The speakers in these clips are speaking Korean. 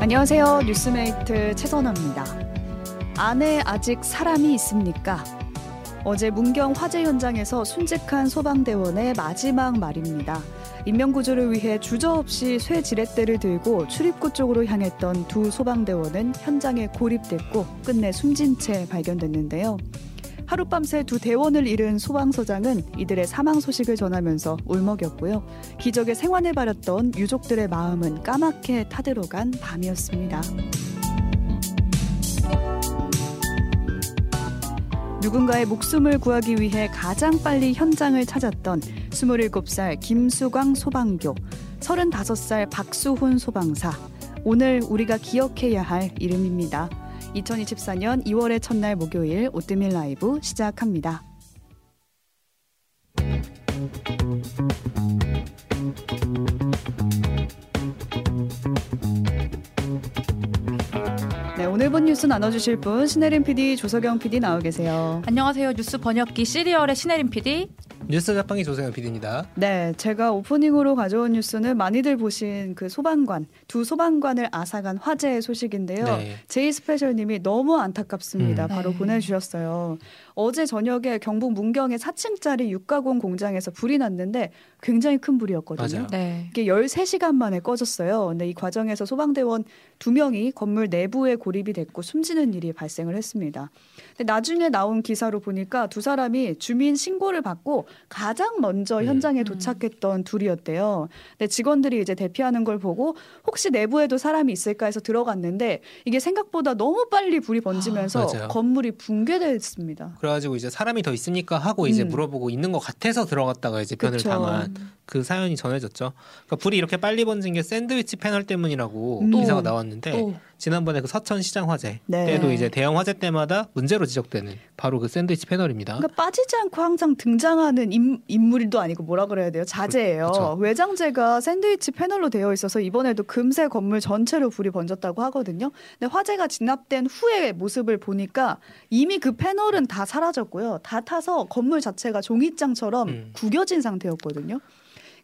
안녕하세요. 뉴스메이트 최선아입니다. 안에 아직 사람이 있습니까? 어제 문경 화재 현장에서 순직한 소방대원의 마지막 말입니다. 인명구조를 위해 주저없이 쇠 지렛대를 들고 출입구 쪽으로 향했던 두 소방대원은 현장에 고립됐고 끝내 숨진 채 발견됐는데요. 하룻밤새 두 대원을 잃은 소방서장은 이들의 사망 소식을 전하면서 울먹였고요. 기적의 생환을 바랐던 유족들의 마음은 까맣게 타들어간 밤이었습니다. 누군가의 목숨을 구하기 위해 가장 빨리 현장을 찾았던 27살 김수광 소방교, 35살 박수훈 소방사. 오늘 우리가 기억해야 할 이름입니다. 2024년 2월의 첫날 목요일 오뜨밀 라이브 시작합니다. 네, 오늘 본 뉴스 나눠주실 분 신혜림 PD, 조석영 PD 나와 계세요. 안녕하세요. 뉴스 번역기 시리얼의 신혜림 PD. 뉴스 자판기 조세현 PD입니다. 네, 제가 오프닝으로 가져온 뉴스는 많이들 보신 그 소방관 두 소방관을 앗아간 화재의 소식인데요. 네. 제이 스페셜님이 너무 안타깝습니다. 음. 바로 네. 보내주셨어요. 어제 저녁에 경북 문경의 4층짜리 육가공 공장에서 불이 났는데 굉장히 큰 불이었거든요. 맞아요. 네. 이게 13시간 만에 꺼졌어요. 근데 이 과정에서 소방대원 두 명이 건물 내부에 고립이 됐고 숨지는 일이 발생을 했습니다. 근데 나중에 나온 기사로 보니까 두 사람이 주민 신고를 받고 가장 먼저 음. 현장에 도착했던 둘이었대요. 근데 직원들이 이제 대피하는 걸 보고 혹시 내부에도 사람이 있을까 해서 들어갔는데 이게 생각보다 너무 빨리 불이 번지면서 아. 건물이 붕괴됐습니다. 그래가지고 이제 사람이 더 있으니까 하고 이제 음. 물어보고 있는 것 같아서 들어갔다가 이제 변을 그쵸. 당한 그 사연이 전해졌죠. 그러니까 불이 이렇게 빨리 번진 게 샌드위치 패널 때문이라고 음. 기사가 또, 나왔는데 또 지난번에 그 서천 시장 화재 네. 때도 이제 대형 화재 때마다 문제로 지적되는 바로 그 샌드위치 패널입니다. 그러니까 빠지지 않고 항상 등장하는 인, 인물도 아니고 뭐라 그래야 돼요? 자재예요. 그쵸. 외장재가 샌드위치 패널로 되어 있어서 이번에도 금세 건물 전체로 불이 번졌다고 하거든요. 근데 화재가 진압된 후의 모습을 보니까 이미 그 패널은 다 사라졌고요. 다 타서 건물 자체가 종이장처럼 음. 구겨진 상태였거든요.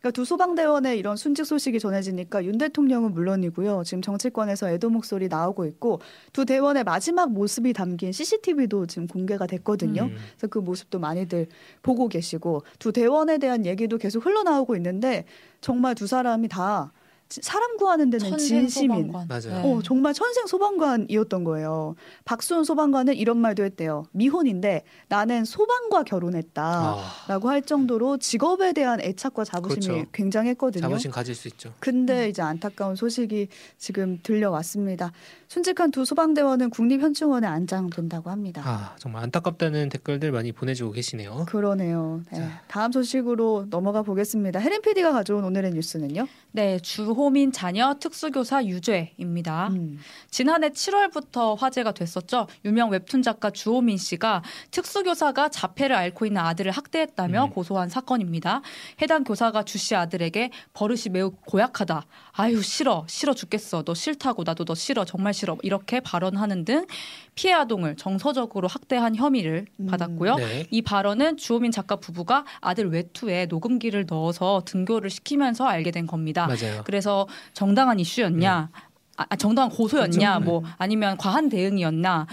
그러니까 두 소방대원의 이런 순직 소식이 전해지니까 윤 대통령은 물론이고요. 지금 정치권에서 애도 목소리 나오고 있고 두 대원의 마지막 모습이 담긴 CCTV도 지금 공개가 됐거든요. 음. 그래서 그 모습도 많이들 보고 계시고 두 대원에 대한 얘기도 계속 흘러나오고 있는데 정말 두 사람이 다 지- 사람 구하는 데는 진심인. 맞아요. 어, 정말 천생 소방관이었던 거예요. 박수훈 소방관은 이런 말도 했대요. 미혼인데 나는 소방과 결혼했다. 아, 라고 할 정도로 직업에 대한 애착과 자부심이 그렇죠. 굉장했거든요. 자부심 가질 수 있죠. 근데 이제 안타까운 소식이 지금 들려왔습니다. 순직한 두 소방대원은 국립현충원에 안장된다고 합니다. 아 정말 안타깝다는 댓글들 많이 보내주고 계시네요. 그러네요. 네. 자. 다음 소식으로 넘어가 보겠습니다. 혜린 PD가 가져온 오늘의 뉴스는요. 네, 주 호민 자녀 특수교사 유죄입니다. 음. 지난해 7월부터 화제가 됐었죠. 유명 웹툰 작가 주호민 씨가 특수교사가 자폐를 앓고 있는 아들을 학대했다며 음. 고소한 사건입니다. 해당 교사가 주 씨 아들에게 버릇이 매우 고약하다. 아유 싫어, 싫어 죽겠어. 너 싫다고 나도 너 싫어, 정말 싫어. 이렇게 발언하는 등 피해 아동을 정서적으로 학대한 혐의를 음. 받았고요. 네. 이 발언은 주호민 작가 부부가 아들 외투에 녹음기를 넣어서 등교를 시키면서 알게 된 겁니다. 맞아요. 그래서 정당한 이슈였냐, 아, 아, 정당한 고소였냐, 그렇죠. 뭐 아니면 과한 대응이었나.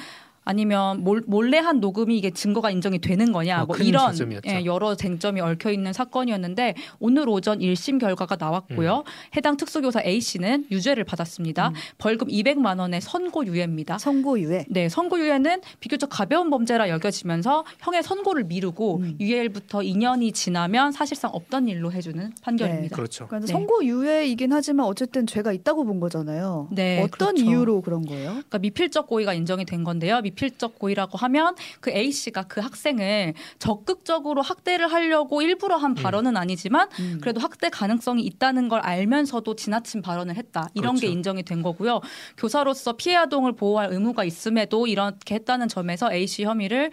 아니면 몰, 몰래 한 녹음이 이게 증거가 인정이 되는 거냐 어, 뭐큰 이런. 예, 여러 쟁점이 얽혀 있는 사건이었는데 오늘 오전 1심 결과가 나왔고요. 음. 해당 특수교사 A 씨는 유죄를 받았습니다. 음. 벌금 200만 원의 선고유예입니다. 선고유예. 네, 선고유예는 비교적 가벼운 범죄라 여겨지면서 형의 선고를 미루고 음. 유예일부터 2년이 지나면 사실상 없던 일로 해주는 판결입니다. 그렇죠. 그러니까 네. 선고유예이긴 하지만 어쨌든 죄가 있다고 본 거잖아요. 네, 어떤 그렇죠. 이유로 그런 거예요? 그러니까 미필적 고의가 인정이 된 건데요. 미필적 고의라고 하면 그 A 씨가 그 학생을 적극적으로 학대를 하려고 일부러 한 발언은 아니지만 음. 그래도 학대 가능성이 있다는 걸 알면서도 지나친 발언을 했다. 이런 게 그렇죠. 인정이 된 거고요. 교사로서 피해 아동을 보호할 의무가 있음에도 이렇게 했다는 점에서 A 씨 혐의를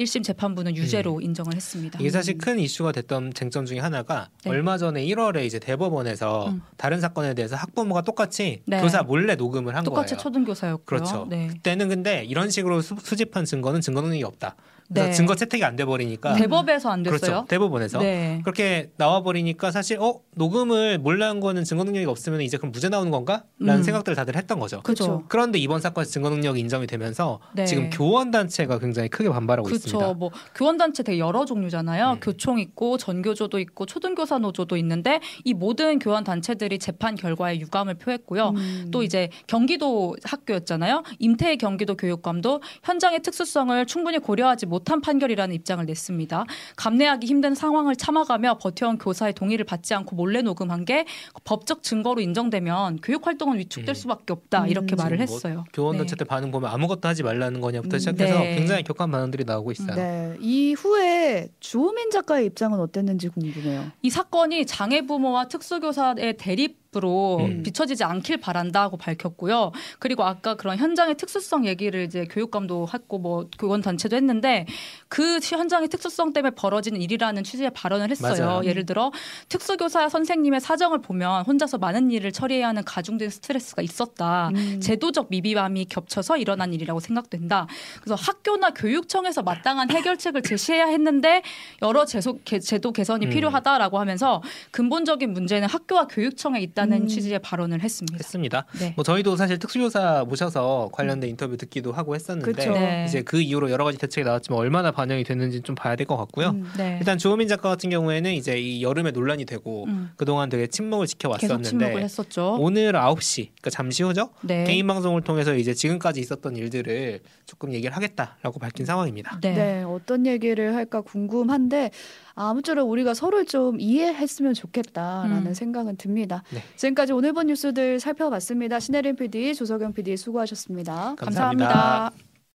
1심 재판부는 유죄로 인정을 했습니다. 이게 사실 큰 이슈가 됐던 쟁점 중에 하나가 네. 얼마 전에 1월에 이제 대법원에서 음. 다른 사건에 대해서 학부모가 똑같이 네. 교사 몰래 녹음을 한 똑같이 거예요. 초등교사였고요. 그렇죠. 네. 그때는 근데 이런 식으로 수, 수집한 증거는 증거 능력이 없다. 그래서 네. 증거 채택이 안 돼 버리니까 대법에서 안 됐어요. 그렇죠. 대법원에서 네. 그렇게 나와 버리니까 사실 어 녹음을 몰래 한 거는 증거 능력이 없으면 이제 그럼 무죄 나오는 건가?라는 음. 생각들 을 다들 했던 거죠. 그렇죠. 그런데 이번 사건에서 증거 능력이 인정이 되면서 네. 지금 교원 단체가 굉장히 크게 반발하고 있습니다. 그렇죠. 뭐 교원 단체 되게 여러 종류잖아요. 음. 교총 있고 전교조도 있고 초등교사 노조도 있는데 이 모든 교원 단체들이 재판 결과에 유감을 표했고요. 음. 또 이제 경기도 학교였잖아요. 임태희 경기도 교육감도 현장의 특수성을 충분히 고려하지 못한 판결이라는 입장을 냈습니다. 감내하기 힘든 상황을 참아가며 버텨온 교사의 동의를 받지 않고 몰래 녹음한 게 법적 증거로 인정되면 교육 활동은 위축될 음. 수밖에 없다 음, 이렇게 말을 지금 뭐 했어요. 교원 네. 단체들 반응 보면 아무것도 하지 말라는 거냐부터 음, 시작해서 네. 굉장히 격한 반응들이 나오고 있어요. 네. 이후에 주호민 작가의 입장은 어땠는지 궁금해요. 이 사건이 장애 부모와 특수교사의 대립 으로 음. 비춰지지 않길 바란다고 밝혔고요. 그리고 아까 그런 현장의 특수성 얘기를 이제 교육감도 했고 뭐 교원 단체도 했는데 그 현장의 특수성 때문에 벌어지는 일이라는 취지의 발언을 했어요. 맞아요. 예를 들어 특수교사 선생님의 사정을 보면 혼자서 많은 일을 처리해야 하는 가중된 스트레스가 있었다. 음. 제도적 미비함이 겹쳐서 일어난 일이라고 생각된다. 그래서 학교나 교육청에서 마땅한 해결책을 제시해야 했는데 여러 제소, 개, 제도 개선이 음. 필요하다라고 하면서 근본적인 문제는 학교와 교육청에 있다 는 음. 취지의 발언을 했습니다. 했습니다. 네. 뭐 저희도 사실 특수교사 모셔서 관련된 인터뷰 듣기도 하고 했었는데. 네. 이제 그 이후로 여러 가지 대책이 나왔지만 얼마나 반영이 됐는지 좀 봐야 될 것 같고요. 음. 네. 일단 주호민 작가 같은 경우에는 이제 이 여름에 논란이 되고 음. 그동안 되게 침묵을 침묵을 지켜왔었는데 했었죠. 오늘 9시 그러니까 잠시 후죠. 네. 개인 방송을 통해서 이제 지금까지 있었던 일들을 조금 얘기를 하겠다라고 밝힌 상황입니다. 네. 네. 어떤 얘기를 할까 궁금한데 아무쪼록 우리가 서로 좀 이해했으면 좋겠다라는 음. 생각은 듭니다. 네. 지금까지 오늘 본 뉴스들 살펴봤습니다. 신혜림 PD, 조석영 PD 수고하셨습니다. 감사합니다. 감사합니다.